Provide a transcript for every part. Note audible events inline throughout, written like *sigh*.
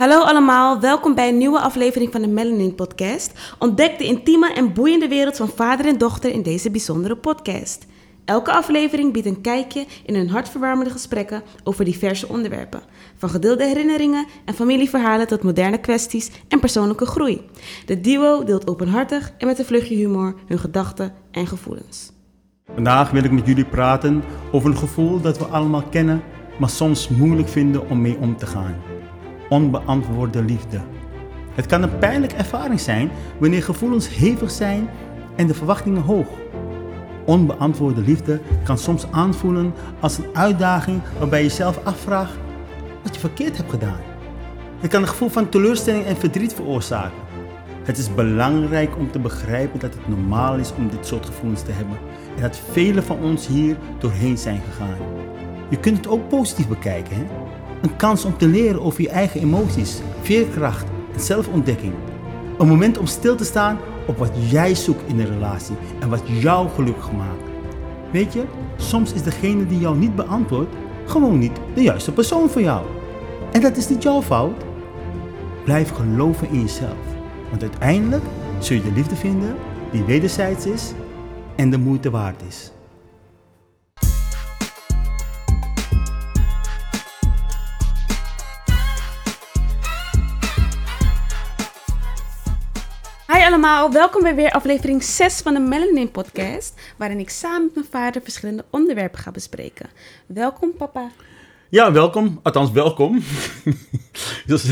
Hallo allemaal, welkom bij een nieuwe aflevering van de Melanin Podcast. Ontdek de intieme en boeiende wereld van vader en dochter in deze bijzondere podcast. Elke aflevering biedt een kijkje in hun hartverwarmende gesprekken over diverse onderwerpen. Van gedeelde herinneringen en familieverhalen tot moderne kwesties en persoonlijke groei. De duo deelt openhartig en met een vluchtje humor hun gedachten en gevoelens. Vandaag wil ik met jullie praten over een gevoel dat we allemaal kennen, maar soms moeilijk vinden om mee om te gaan. Onbeantwoorde liefde. Het kan een pijnlijke ervaring zijn wanneer gevoelens hevig zijn en de verwachtingen hoog. Onbeantwoorde liefde kan soms aanvoelen als een uitdaging waarbij je jezelf afvraagt wat je verkeerd hebt gedaan. Het kan een gevoel van teleurstelling en verdriet veroorzaken. Het is belangrijk om te begrijpen dat het normaal is om dit soort gevoelens te hebben en dat velen van ons hier doorheen zijn gegaan. Je kunt het ook positief bekijken. Hè? Een kans om te leren over je eigen emoties, veerkracht en zelfontdekking. Een moment om stil te staan op wat jij zoekt in een relatie en wat jou gelukkig maakt. Weet je, soms is degene die jou niet beantwoordt gewoon niet de juiste persoon voor jou. En dat is niet jouw fout. Blijf geloven in jezelf. Want uiteindelijk zul je de liefde vinden die wederzijds is en de moeite waard is. Welkom bij weer aflevering 6 van de Melanin Podcast, waarin ik samen met mijn vader verschillende onderwerpen ga bespreken. Welkom papa. Ja, welkom. Althans, welkom. *laughs* Dus,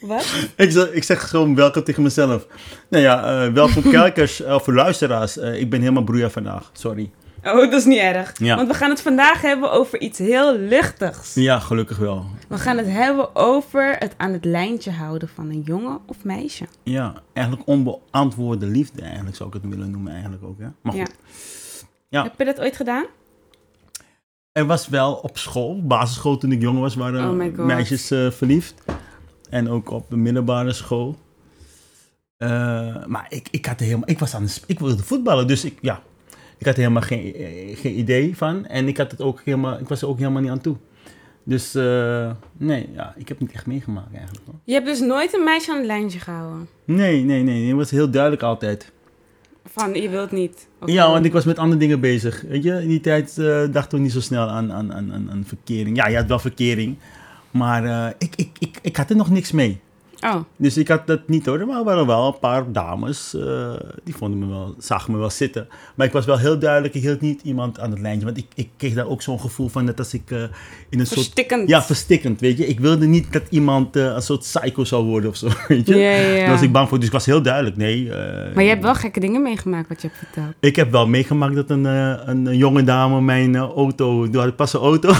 Wat? *laughs* ik, zeg, ik zeg gewoon welkom tegen mezelf. Nou ja, eh, welkom *laughs* kijkers of luisteraars. Eh, ik ben helemaal broeia vandaag, sorry. Oh, dat is niet erg. Ja. Want we gaan het vandaag hebben over iets heel luchtigs. Ja, gelukkig wel. We gaan het hebben over het aan het lijntje houden van een jongen of meisje. Ja, eigenlijk onbeantwoorde liefde eigenlijk zou ik het willen noemen eigenlijk ook. Hè? Maar Ja. goed. Ja. Heb je dat ooit gedaan? Er was wel op school, basisschool toen ik jong was, waren Oh meisjes eh, verliefd. En ook op de middelbare school. Eh, maar ik, ik had helemaal, ik was aan de, ik wilde voetballen, dus ik, ja, ik had er helemaal geen, eh, geen idee van. En ik had het ook helemaal, ik was er ook helemaal niet aan toe. Dus eh, nee, ja, ik heb niet echt meegemaakt eigenlijk. Hoor. Je hebt dus nooit een meisje aan het lijntje gehouden. Nee, nee, nee, het was heel duidelijk altijd. Van, je wilt niet. Ja, want ik was met andere dingen bezig. Weet je, in die tijd eh, dachten we niet zo snel aan, aan, aan, aan, aan verkering. Ja, je had wel verkering, maar ik, ik, ik, ik had er nog niks mee. Oh, Dus ik had dat niet hoor. Er waren wel een paar dames, eh, die vonden me wel, zagen me wel zitten. Maar ik was wel heel duidelijk, ik hield niet iemand aan het lijntje. Want ik, ik kreeg daar ook zo'n gevoel van, net als ik eh, in een soort... verstikkend. Ja, verstikkend, weet je. Ik wilde niet dat iemand eh, een soort psycho zou worden of zo, *laughs* weet je. Ja. Daar was ik bang voor, dus ik was heel duidelijk, nee. Maar je hebt wel gekke dingen meegemaakt wat je hebt verteld. ik heb wel meegemaakt dat een, eh, een jonge dame mijn auto, toen had ik pas een auto.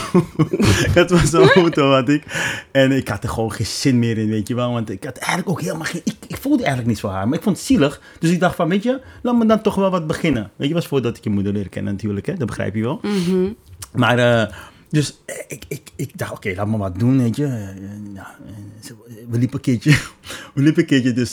*laughs* het was een *laughs* auto had ik. En ik had er gewoon geen zin meer in, weet je wel. Want ik had eigenlijk ook helemaal geen, ik, ik voelde eigenlijk niets voor haar. Maar ik vond het zielig. Dus ik dacht van, weet je, laat me dan toch wel wat beginnen. Weet je, was voordat ik je moeder leerde kennen natuurlijk, hè. Dat begrijp je wel. Mhm. Maar, eh, dus eh, ik, ik, ik dacht, oké, laat me wat doen, weet je. Eh, nou, we liepen een keertje, *laughs* we liepen een keertje dus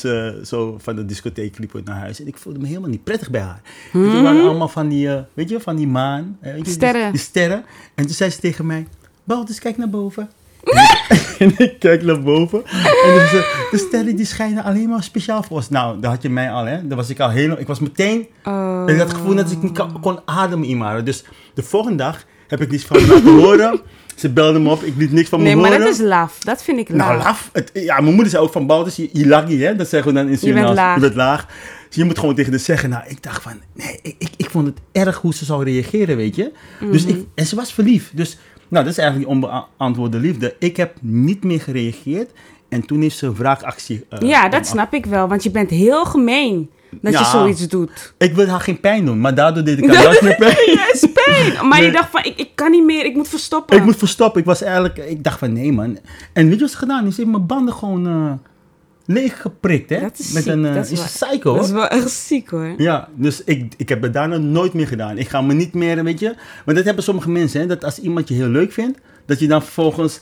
zo van de discotheek liepen we naar huis. En ik voelde me helemaal niet prettig bij haar. Je, we waren allemaal van die, weet je, van die maan. weet je, die- Sterren. Die, sterren. En toen zei ze tegen mij, Baltus, kijk naar boven. *laughs* en ik kijk naar boven. En dus, eh, de sterren die schijnen alleen maar speciaal voor ons. Nou, daar had je mij al, hè. Daar was ik al helemaal, ik was meteen Oh. ik had het gevoel dat ik niet kon ademen in me. Dus de volgende dag heb ik niets van me laten horen. Ze belde me op, ik liet niks van me Nee, maar horen. dat is laf. Dat vind ik laf. Nou, laf. Het, ja, mijn moeder zei ook van je laggy, hè. Dat zeggen we dan in Surinaams. laag. Je bent laag. Dus je moet gewoon tegen haar zeggen. Nou, ik dacht van, nee, ik, ik, ik vond het erg hoe ze zou reageren, weet je. Dus Mhm. ik, en ze was verliefd. Dus, nou, dat is eigenlijk die onbeantwoorde liefde. Ik heb niet meer gereageerd. En toen heeft ze een wraakactie... eh, Ja, dat snap ik wel. Want je bent heel gemeen dat je zoiets doet. Ik wilde haar geen pijn doen, maar daardoor deed ik haar juist meer *laughs* pijn. Ja, is pijn. Maar je dacht van, ik, ik kan niet meer. Ik moet verstoppen. Ik moet verstoppen. Ik was eigenlijk, ik dacht van nee man. En weet je wat ze gedaan? Ze heeft mijn banden gewoon eh leeg geprikt, hè? Dat is Met ziek. een, eh, Dat is is wel- psycho, Dat is wel echt ziek hoor. Ja, dus ik, ik heb het daarna nooit meer gedaan. Ik ga me niet meer, weet je. Maar dat hebben sommige mensen, hè. Dat als iemand je heel leuk vindt, dat je dan vervolgens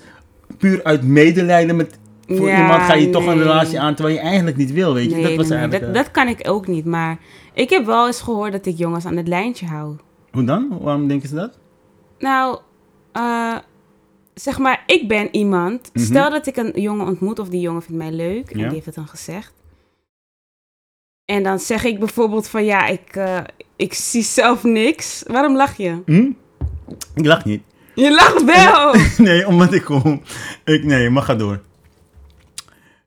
puur uit medelijden met voor Ja, iemand ga je toch een relatie aan terwijl je eigenlijk niet wil, weet je. Nee, dat was nee, eigenlijk. dat, eh, dat kan ik ook niet. Maar ik heb wel eens gehoord dat ik jongens aan het lijntje hou. Hoe dan? Waarom denken ze dat? Nou, eh, zeg maar, ik ben iemand. Mhm. Stel dat ik een jongen ontmoet of die jongen vindt mij leuk. En Ja. die heeft het dan gezegd. En dan zeg ik bijvoorbeeld van ja, ik, eh, ik zie zelf niks. Waarom lach je? Hm? Ik lach niet. Je lacht wel! *laughs* nee, omdat ik gewoon... Ik, nee, maar ga door.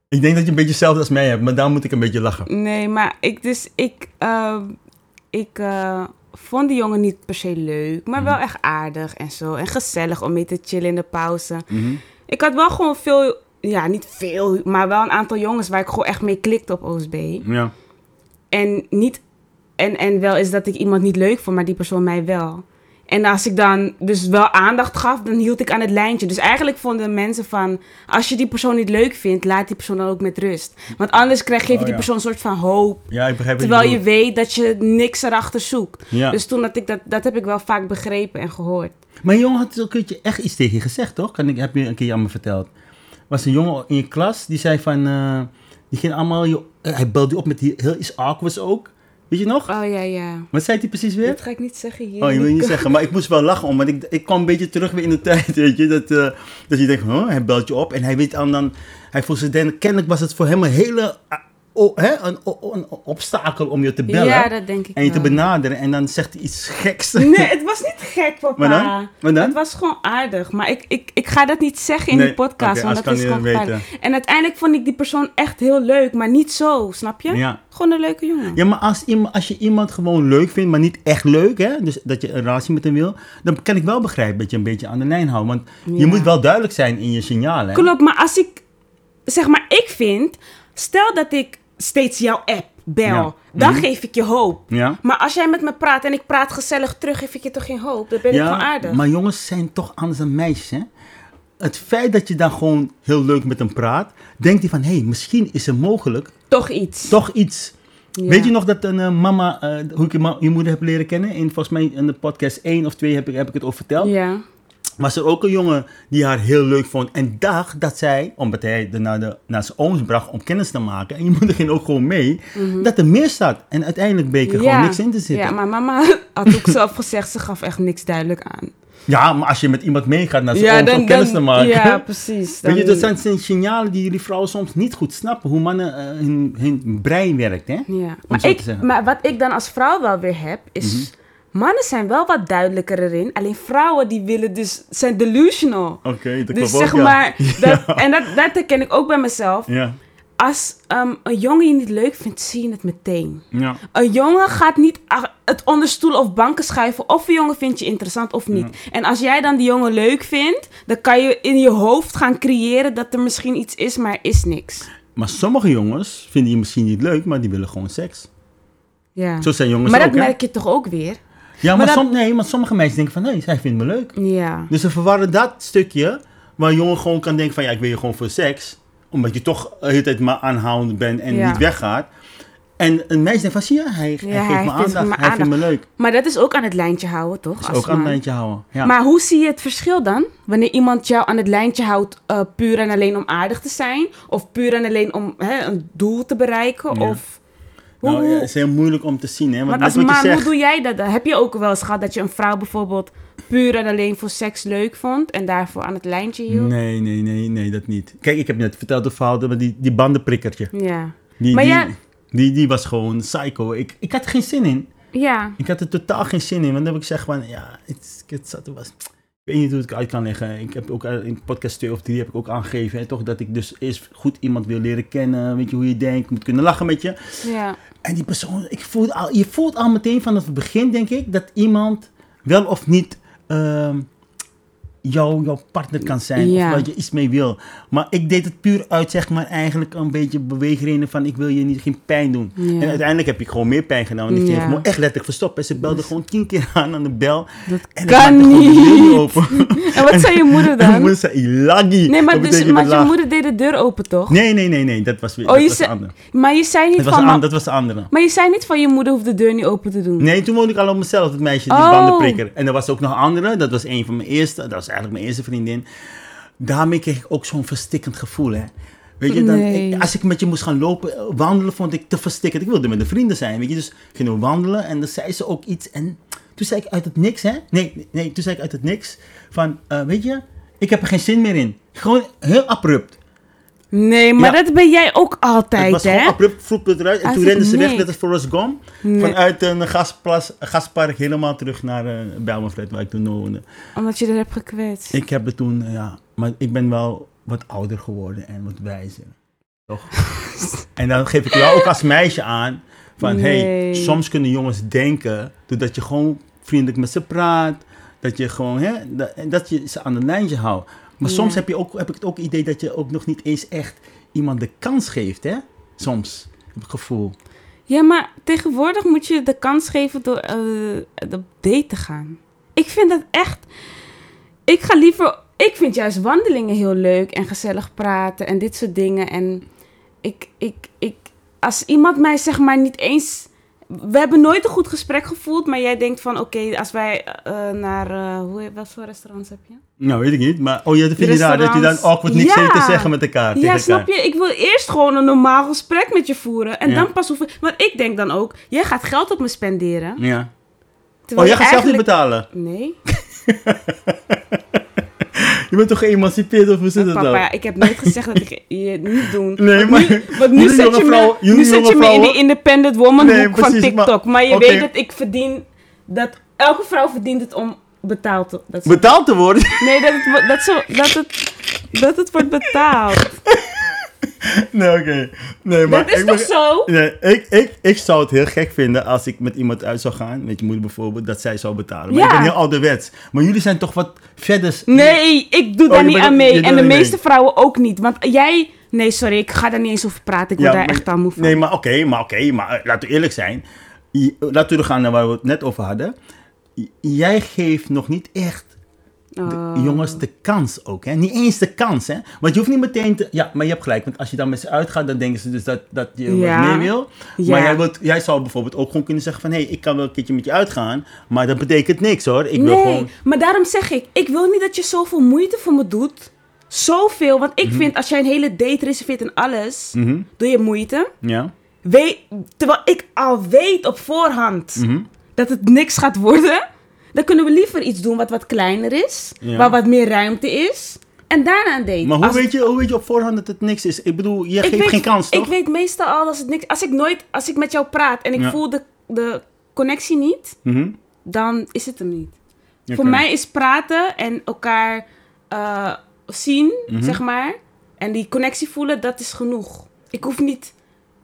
Ik denk dat je een beetje hetzelfde als mij hebt, maar daar moet ik een beetje lachen. Nee, maar ik dus ik, ehm, ik eh, vond die jongen niet per se leuk, maar wel echt aardig en zo en gezellig om mee te chillen in de pauze. Mhm. Ik had wel gewoon veel, ja niet veel, maar wel een aantal jongens waar ik gewoon echt mee klikte op OSB. Ja. En niet en en wel is dat ik iemand niet leuk vond, maar die persoon mij wel. En als ik dan dus wel aandacht gaf, dan hield ik aan het lijntje. Dus eigenlijk vonden mensen van, als je die persoon niet leuk vindt, laat die persoon dan ook met rust. Want anders krijg, geef je Oh, die ja. persoon een soort van hoop. ja, ik begrijp Terwijl je weet dat je niks erachter zoekt. Ja. Dus toen had ik dat, dat heb ik wel vaak begrepen en gehoord. Maar jongen had een keertje echt iets tegen je gezegd, toch? Kan ik, heb je een keer aan me verteld. was een jongen in je klas, die zei van... eh, die ging allemaal... je- eh, hij belde je op met die- heel iets awkwards ook. Weet je nog? Oh ja, ja. Wat zei hij precies weer? Dat ga ik niet zeggen hier. Oh, je wil niet zeggen, maar ik moest wel lachen om, want ik, ik kwam een beetje terug weer in de *laughs* tijd, weet je, dat, eh, dat je denkt, huh, hij belt je op en hij weet dan, dan hij voelt zich, dan- kennelijk was het voor hem een hele, oh, hè, een, een obstakel om je te bellen Ja, dat denk ik en je te benaderen en dan zegt hij iets geks. Nee, *laughs* het was niet gek, papa. Maar dan? Maar dan? Het was gewoon aardig. Maar ik, ik, ik ga dat niet zeggen in Nee, die podcast, want dat kan is gewoon weten. En uiteindelijk vond ik die persoon echt heel leuk, maar niet zo, snap je? Ja. Gewoon een leuke jongen. Ja, maar als, als je iemand gewoon leuk vindt, maar niet echt leuk, hè, dus dat je een relatie met hem wil, dan kan ik wel begrijpen dat je een beetje aan de lijn houdt. Want je moet wel duidelijk zijn in je signalen. hè. Klopt, maar als ik, zeg maar, ik vind, stel dat ik steeds jouw app bel, Ja. dan Mhm. geef ik je hoop. Ja. Maar als jij met me praat en ik praat gezellig terug, geef ik je toch geen hoop? Dan ben ik gewoon aardig. maar jongens zijn toch anders dan meisjes, hè? Het feit dat je dan gewoon heel leuk met hem praat, denkt hij van, hé, hey, misschien is er mogelijk Toch iets. toch iets. Weet je nog dat een eh, mama, eh, hoe ik je, je moeder heb leren kennen? In, volgens mij in de podcast 1 of 2 heb ik, heb ik het over verteld. Ja. Was er ook een jongen die haar heel leuk vond en dacht dat zij, omdat hij naar, de, naar zijn ooms bracht om kennis te maken, en je moeder ging ook gewoon mee, dat er meer zat. En uiteindelijk bleek er gewoon niks in te zitten. Mhm. Ja, maar mama *laughs* had ook zelf gezegd, ze gaf echt niks duidelijk aan. Ja, maar als je met iemand meegaat naar zijn ooms om kennis te maken. Ja, precies. Weet je, dan- dat zijn, zijn signalen die jullie vrouwen soms niet goed snappen. Hoe mannen eh, hun, hun brein werkt, hè? Ja. Maar, ik, maar wat ik dan als vrouw wel weer heb, is... Mhm. Mannen zijn wel wat duidelijker erin. Alleen vrouwen die willen dus... zijn delusional. Oké, *laughs* dat dus klopt zeg ook, ja. maar... Dat, En dat, dat herken ik ook bij mezelf. Ja, Als ehm, een jongen je niet leuk vindt, zie je het meteen. ja. Een jongen gaat niet het onder stoelen of banken schuiven of een jongen vindt je interessant of niet. En als jij dan die jongen leuk vindt, dan kan je in je hoofd gaan creëren dat er misschien iets is, maar er is niks. Maar sommige jongens vinden je misschien niet leuk, maar die willen gewoon seks. Ja. Zo zijn jongens Maar dat hè? merk je toch ook weer? Ja, maar, maar dat- som- nee, maar sommige meisjes denken van, nee, zij vindt me leuk. Ja. Dus ze verwarren dat stukje, waar een jongen gewoon kan denken van, ja, ik wil je gewoon voor seks. Omdat je toch de hele tijd maar aanhoudend bent en Ja. niet weggaat. En een meisje denkt van, zie je, hij, hij Ja, geeft hij me vindt aandacht, me hij vindt me leuk. Maar dat is ook aan het lijntje houden, toch? Als ook aan het lijntje houden. Ja. Maar hoe zie je het verschil dan? Wanneer iemand jou aan het lijntje houdt eh, puur en alleen om aardig te zijn? Of puur en alleen om hè, een doel te bereiken? Of... Hoe, nou, ja, het is heel moeilijk om te zien, hè. Want, als wat je man, hoe zegt, doe jij dat dan? Heb je ook wel eens gehad dat je een vrouw bijvoorbeeld puur en alleen voor seks leuk vond en daarvoor aan het lijntje hield? Nee, nee, nee, nee, dat niet. Kijk, ik heb net verteld de verhaal die, die bandenprikkertje. Ja. Die, Maar die, ja- die, die was gewoon psycho. Ik, ik had er geen zin in. Ja. Ik had er totaal geen zin in. Want dan heb ik gezegd van, ja, het, het zat er was... Weet niet hoe ik het uit kan leggen. Ik heb ook eh, in podcast 2 of 3 heb ik ook aangegeven, hè, toch, dat ik dus eerst goed iemand wil leren kennen. Weet je hoe je denkt, moet kunnen lachen met je. Ja. En die persoon, ik voel al, je voelt al meteen vanaf het begin, denk ik, dat iemand wel of niet ehm, jou, jouw partner kan zijn. Ja. Of waar je iets mee wil. Maar ik deed het puur uit, zeg maar, eigenlijk een beetje beweegredenen van ik wil je niet, geen pijn doen. Ja. En uiteindelijk heb ik gewoon meer pijn gedaan. Want ik ging Ja. gewoon echt letterlijk verstopt. En ze belde gewoon tien keer *laughs* aan aan de bel. Dat En kan niet. open. *laughs* En wat zei je moeder *laughs* En mijn dan? moeder zei, ilagi. Nee, maar, Dat dus, maar je moeder deed de deur open, toch? Nee, nee, nee, nee. Dat was weer Oh, dat je was de andere. Maar je zei niet Dat van... dat was de andere. Maar je zei niet van je moeder hoeft de deur niet open te doen. Nee, toen woonde ik al op mezelf, het meisje, die Oh. bandenprikker. En er was ook nog een andere, dat was een van mijn eerste, dat was eigenlijk mijn eerste vriendin. Daarmee kreeg ik ook zo'n verstikkend gevoel, hè. Weet je, dan, Nee. ik- als ik met je moest gaan lopen, wandelen, vond ik te verstikkend. Ik wilde met de vrienden zijn, weet je. Dus gingen we wandelen en dan zei ze ook iets. En toen zei ik uit het niks, hè. Nee, nee, toen zei ik uit het niks van, eh, weet je, Ik heb er geen zin meer in. Gewoon heel abrupt. Nee, maar Ja. dat ben jij ook Het altijd, was hè? gewoon abrupt, vloep het eruit. En Als toen renden ze weg net als Forrest Gump. Nee. Vanuit een gasplas, gaspark helemaal terug naar uh, waar ik toen woonde. Omdat je er hebt gekwetst. Ik heb het toen, ja, maar ik ben wel wat ouder geworden en wat wijzer. Toch? *laughs* en dan geef ik jou ook als meisje aan van, Nee. hey, soms kunnen jongens denken, doordat je gewoon vriendelijk met ze praat, dat je gewoon, hè, dat, je ze aan een lijntje houdt. Maar Ja. soms heb, je ook, heb ik het ook idee dat je ook nog niet eens echt iemand de kans geeft, hè? Soms, heb ik het gevoel. Ja, maar tegenwoordig moet je de kans geven door eh, op date te gaan. Ik vind dat echt... Ik ga liever... Ik vind juist wandelingen heel leuk en gezellig praten en dit soort dingen. En ik, ik, ik, als iemand mij zeg maar niet eens... We hebben nooit een goed gesprek gevoeld, maar jij denkt van... Oké, als wij eh, naar... eh, hoe, wat voor restaurants heb je? Nou, weet ik niet. Maar oh ja, dat vind je raar dat je dan awkward niks Ja. heeft te zeggen met elkaar. Ja, snap elkaar. je? Ik wil eerst gewoon een normaal gesprek met je voeren. En Ja. dan pas hoeven... Want ik denk dan ook, jij gaat geld op me spenderen. Ja. Oh, jij je gaat zelf niet betalen? Nee. *laughs* Je bent toch geëmancipeerd of hoe zit het Papa, nou? ik heb nooit gezegd dat ik je het niet doen. Nee, Want maar- Nu, want nu zet je me, nu zet je me in die independent woman Nee, hoek van precies, TikTok. Maar, je weet dat ik verdien... Dat elke vrouw verdient het om betaald te... Dat, Betaald te worden? nee, dat het, dat, zo, dat, het, dat het wordt betaald. *laughs* *laughs* nee, oké. Nee, maar dat is ik toch zo? Nee, ik, ik, ik zou het heel gek vinden als ik met iemand uit zou gaan, met je moeder bijvoorbeeld, dat zij zou betalen. Maar Ja. ik ben heel ouderwets. Maar jullie zijn toch wat verder... Nee, ik doe Oh, daar niet bent- aan mee. En de meeste mee. vrouwen ook niet. Want jij... Nee, sorry, ik ga daar niet eens over praten. Ik word daar maar- echt aan moe van. Nee, maar oké, maar oké, maar eh, laten we eerlijk zijn. Laten we teruggaan naar waar we het net over hadden. Jij geeft nog niet echt de Oh. jongens de kans ook, hè? Niet eens de kans, hè? Want je hoeft niet meteen te... Ja, maar je hebt gelijk, want als je dan met ze uitgaat, dan denken ze dus dat, dat je Ja. wat mee wil. Ja. Maar jij, wilt, jij zou bijvoorbeeld ook gewoon kunnen zeggen van... Hé, hey, ik kan wel een keertje met je uitgaan, maar dat betekent niks, hoor. Ik wil nee, gewoon... maar daarom zeg ik, ik wil niet dat je zoveel moeite voor me doet. Zoveel, want ik vind als jij een hele date reserveert en alles, Mhm, doe je moeite. Ja. Weet, terwijl ik al weet op voorhand mhm. dat het niks gaat worden, dan kunnen we liever iets doen wat wat kleiner is, Ja. waar wat meer ruimte is. En daarna een date. Maar hoe Als- weet, je, hoe weet je op voorhand dat het niks is? Ik bedoel, je ik geeft weet, geen kans, toch? Ik weet meestal al als het niks. Als ik nooit, als ik met jou praat en ik Ja. voel de, de connectie niet, Mhm. dan is het hem niet. Voor mij is praten en elkaar eh, zien, Mhm. zeg maar, en die connectie voelen, dat is genoeg. Ik hoef niet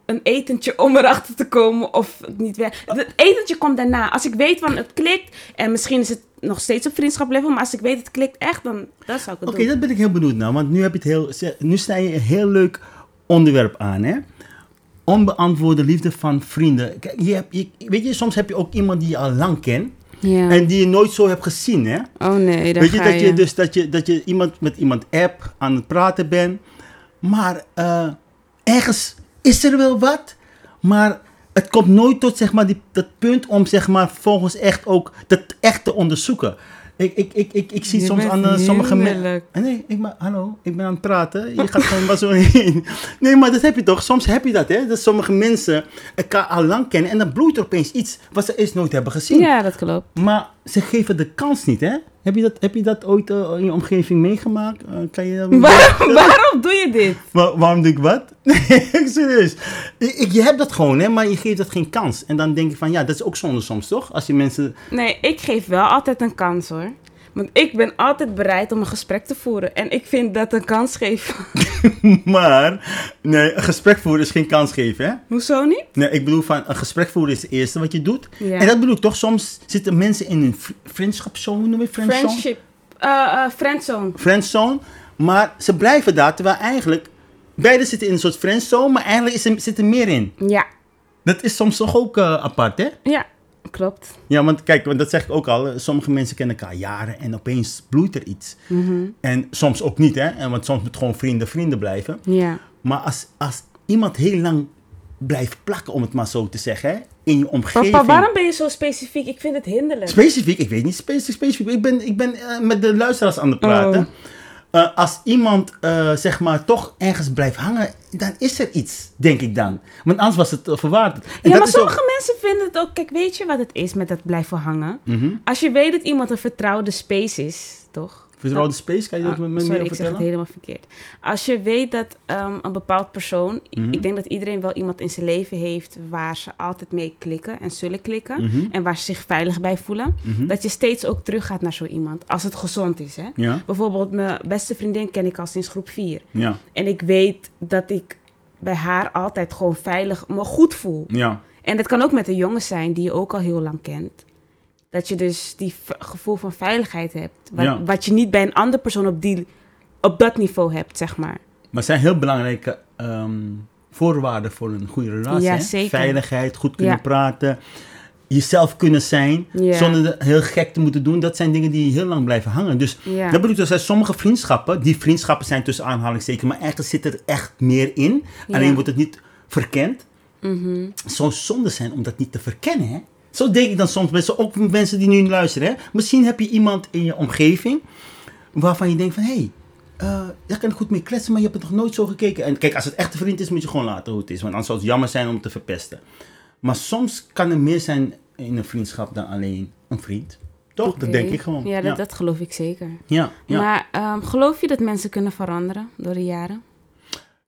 een etentje om erachter te komen of het niet weer. Het etentje komt daarna. Als ik weet van het klikt, en misschien is het nog steeds op vriendschaplevel, maar als ik weet het klikt echt, dan, dan zou ik het Oké, doen. dat ben ik heel benieuwd naar, want nu heb je het heel, nu sta je een heel leuk onderwerp aan, hè? Onbeantwoorde liefde van vrienden. Kijk, je hebt, je, weet je, soms heb je ook iemand die je al lang kent Ja. en die je nooit zo hebt gezien, hè? oh nee, daar weet je ga dat je dus dat je dat je iemand met iemand app aan het praten bent, maar eh, ergens is er wel wat, maar het komt nooit tot zeg maar die, dat punt om zeg maar volgens echt ook dat echt te onderzoeken. Ik, ik, ik, ik, ik zie Je soms aan eh, sommige mensen. lelijk. Nee, ik ben, hallo, ik ben aan het praten. Je gaat gewoon maar zo heen. *laughs* Nee, maar dat heb je toch? Soms heb je dat, hè? Dat sommige mensen elkaar al lang kennen en dan bloeit er opeens iets wat ze eerst nooit hebben gezien. Ja, dat klopt. Maar ze geven de kans niet, hè? Heb je dat, heb je dat ooit eh, in je omgeving meegemaakt? Eh, kan je dat Waarom, *laughs* waarom doe je dit? Wa- waarom doe ik wat? *laughs* Nee, serieus. Ik, ik- je hebt dat gewoon, hè? Maar je geeft dat geen kans. En dan denk je van, ja, dat is ook zonde soms, toch? Als je mensen... Nee, ik geef wel altijd een kans hoor. Want ik ben altijd bereid om een gesprek te voeren. En ik vind dat een kans geven. *laughs* *laughs* maar, nee, een gesprek voeren is geen kans geven, hè? Hoezo niet? Nee, ik bedoel van, een gesprek voeren is het eerste wat je doet. Ja. En dat bedoel ik toch, soms zitten mensen in een vri- vriendschapszone, noem je friendzone? Friendship. eh eh friendzone. friendzone. Maar ze blijven daar, terwijl eigenlijk... Beide zitten in een soort friendzone, maar eigenlijk is er, zit er meer in. Ja. Dat is soms toch ook eh, apart, hè? Ja, klopt. Ja, want kijk, want dat zeg ik ook al. Sommige mensen kennen elkaar jaren en opeens bloeit er iets. Mhm. En soms ook niet, hè? En want soms moet gewoon vrienden vrienden blijven. Ja. Maar als, als iemand heel lang blijft plakken, om het maar zo te zeggen, hè? In je omgeving. Papa, waarom ben je zo specifiek? Ik vind het hinderlijk. Specifiek, ik weet niet specifiek. specifiek. Ik ben, ik ben eh, met de luisteraars aan het praten. Oh. Eh, als iemand, eh, zeg maar, toch ergens blijft hangen, dan is er iets, denk ik dan. Want anders was het uh, verwaard. En ja, maar ook- sommige mensen vinden het ook... Kijk, weet je wat het is met dat blijven hangen? Mhm. Als je weet dat iemand een vertrouwde space is, toch? Vertrouwde space, kan je dat Ah, met me sorry, meer ik zeg het vertellen? helemaal verkeerd. Als je weet dat ehm, een bepaald persoon... Mhm. Ik denk dat iedereen wel iemand in zijn leven heeft... waar ze altijd mee klikken en zullen klikken. Mhm, En waar ze zich veilig bij voelen. mhm. Dat je steeds ook teruggaat naar zo iemand. Als het gezond is, hè. Ja, Bijvoorbeeld mijn beste vriendin ken ik al sinds groep 4. ja, En ik weet dat ik bij haar altijd gewoon veilig me goed voel. ja. En dat kan ook met een jongen zijn die je ook al heel lang kent. Dat je dus die gevoel van veiligheid hebt. Wat, Ja. wat je niet bij een andere persoon op, die, op dat niveau hebt, zeg maar. Maar het zijn heel belangrijke ehm, voorwaarden voor een goede relatie. Ja, zeker. Veiligheid, goed kunnen Ja. praten, jezelf kunnen zijn, zonder heel gek te moeten doen. Dat zijn dingen die heel lang blijven hangen. Dus dat bedoel ik, er zijn sommige vriendschappen, die vriendschappen zijn tussen aanhalingstekens, maar eigenlijk zit er echt meer in. Alleen wordt het niet verkend. Mhm. Het zou zonde zijn om dat niet te verkennen. Hè? Zo denk ik dan soms mensen, ook mensen die nu luisteren. Hè? Misschien heb je iemand in je omgeving waarvan je denkt van... hé, hey, eh, daar kan ik goed mee kletsen, maar je hebt het nog nooit zo gekeken. En kijk, als het echt een vriend is, moet je gewoon laten hoe het is. Want anders zou het jammer zijn om te verpesten. Maar soms kan er meer zijn in een vriendschap dan alleen een vriend. Toch? Dat denk ik gewoon. Ja, dat, ja. dat geloof ik zeker. ja, ja. Maar ehm, geloof je dat mensen kunnen veranderen door de jaren?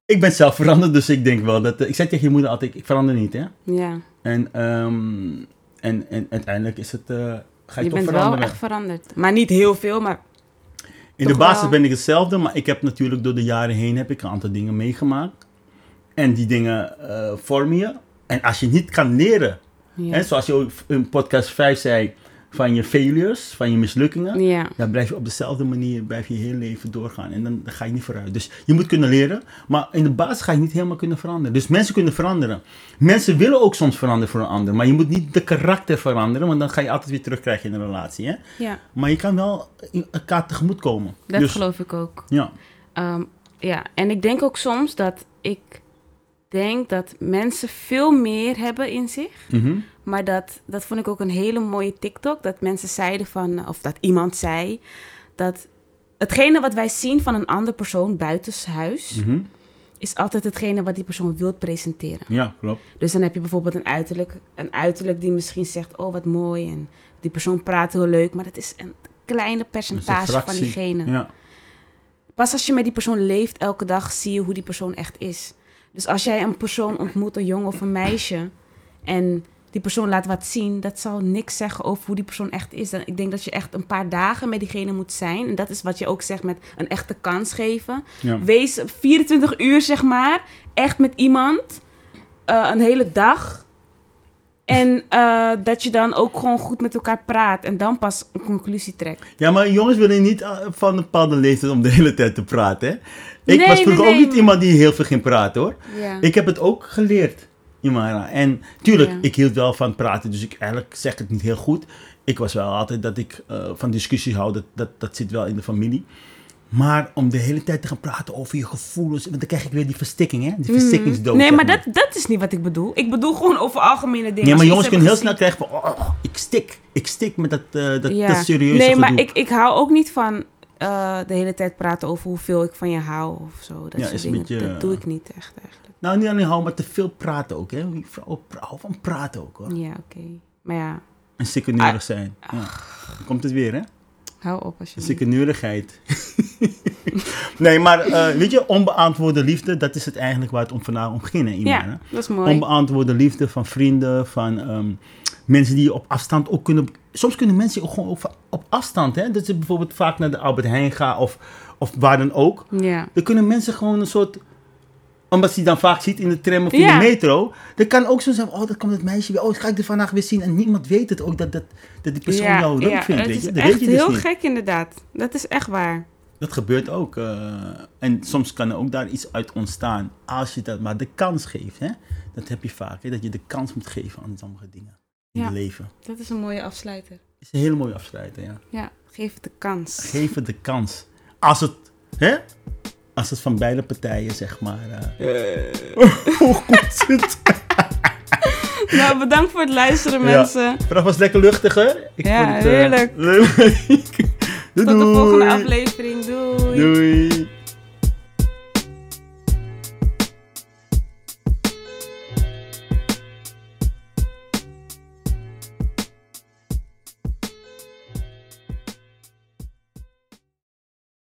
Ik ben zelf veranderd, dus ik denk wel dat... eh, ik zei tegen je moeder altijd, ik verander niet, hè. Ja, En, ehm, en, en uiteindelijk is het... eh, ga je, je toch bent veranderen. wel echt veranderd. Maar niet heel veel, maar In de basis wel. ben ik hetzelfde, maar ik heb natuurlijk door de jaren heen heb ik een aantal dingen meegemaakt. En die dingen eh, vormen je. En als je niet kan leren, ja. hè, zoals je ook in podcast 5 zei, van je failures, van je mislukkingen, ja. dan blijf je op dezelfde manier blijf je heel leven doorgaan. En dan, dan ga je niet vooruit. Dus je moet kunnen leren, maar in de basis ga je niet helemaal kunnen veranderen. Dus mensen kunnen veranderen. Mensen willen ook soms veranderen voor een ander, maar je moet niet de karakter veranderen, want dan ga je altijd weer terugkrijgen in een relatie. Hè? ja, Maar je kan wel elkaar tegemoet komen. dat dus, geloof ik ook. Ja. Ehm, ja, en ik denk ook soms dat ik denk dat mensen veel meer hebben in zich. Mhm. Maar dat, dat vond ik ook een hele mooie TikTok. Dat mensen zeiden van, of dat iemand zei, dat hetgene wat wij zien van een andere persoon buitenshuis, Mhm. is altijd hetgene wat die persoon wil presenteren. Ja, klopt. Dus dan heb je bijvoorbeeld een uiterlijk, een uiterlijk die misschien zegt, oh wat mooi. En die persoon praat heel leuk, maar dat is een kleine een percentage van diegene. Ja. Pas als je met die persoon leeft elke dag, zie je hoe die persoon echt is. Dus als jij een persoon ontmoet, een jongen of een meisje, en die persoon laat wat zien, dat zal niks zeggen over hoe die persoon echt is. Dan, ik denk dat je echt een paar dagen met diegene moet zijn. En dat is wat je ook zegt met een echte kans geven. Ja. Wees 24 uur, zeg maar, echt met iemand, eh, een hele dag. En eh, dat je dan ook gewoon goed met elkaar praat en dan pas een conclusie trekt. ja, maar jongens willen niet eh, van een bepaalde leeftijd om de hele tijd te praten. Hè? Ik Nee, was vroeger nee, ook niet iemand die heel veel ging praten hoor. Ja. Ik heb het ook geleerd, Imara. En tuurlijk, Ja. ik hield wel van praten, dus ik eigenlijk zeg het niet heel goed. Ik was wel altijd dat ik eh, van discussies hou, dat, dat, dat zit wel in de familie. Maar om de hele tijd te gaan praten over je gevoelens, want dan krijg ik weer die verstikking, hè? Die verstikkingsdood. Nee, maar dat, dat is niet wat ik bedoel. Ik bedoel gewoon over algemene dingen. Ja, Als maar jongens kunnen heel snel krijgen van, oh, ik stik, ik stik met dat, eh dat, dat serieuze Nee, maar ik, ik hou ook niet van eh, de hele tijd praten over hoeveel ik van je hou of zo. Dat Ja, soort is een dingen. beetje, dat doe ik niet echt eigenlijk. Nou, niet alleen houden, maar te veel praten ook, hè? Vrouwen vrouwen van praten ook, hoor. Ja, oké. Maar ja, En sikkeneurig zijn. Ja. Dan komt het weer, hè? hou op als je... *laughs* Nee, maar eh, weet je, onbeantwoorde liefde, dat is het eigenlijk waar het om vandaag om ging, hè? Ja, dat is mooi. Onbeantwoorde liefde van vrienden, van ehm, mensen die je op afstand ook kunnen... Soms kunnen mensen ook gewoon op, op afstand, hè? Dat ze bijvoorbeeld vaak naar de Albert Heijn gaan of, of waar dan ook. Ja. Dan kunnen mensen gewoon een soort... Omdat je dan vaak ziet in de tram of in Ja. de metro. Dan kan ook zo zijn, oh, dat komt het meisje weer. Oh, ga ik er vandaag weer zien. En niemand weet het ook dat, dat, dat die persoon ja, jou leuk ja, vindt, het weet is je. Dat echt weet je dus heel niet. gek inderdaad. Dat is echt waar. Dat gebeurt ook. eh, en soms kan er ook daar iets uit ontstaan. Als je dat maar de kans geeft. Hè? Dat heb je vaak. Hè? Dat je de kans moet geven aan sommige dingen in het leven. Dat is een mooie afsluiter. is een hele mooie afsluiter. Ja. Ja, geef het de kans. Geef het de kans. Als het, hè? Als het van beide partijen, zeg maar. eh, hoe goed zit. Nou, bedankt voor het luisteren, Ja. mensen. Dat was lekker luchtiger. Ik Ja, vond het, eh, heerlijk. leuk. doei, *laughs* Tot de volgende aflevering. Doei. Doei.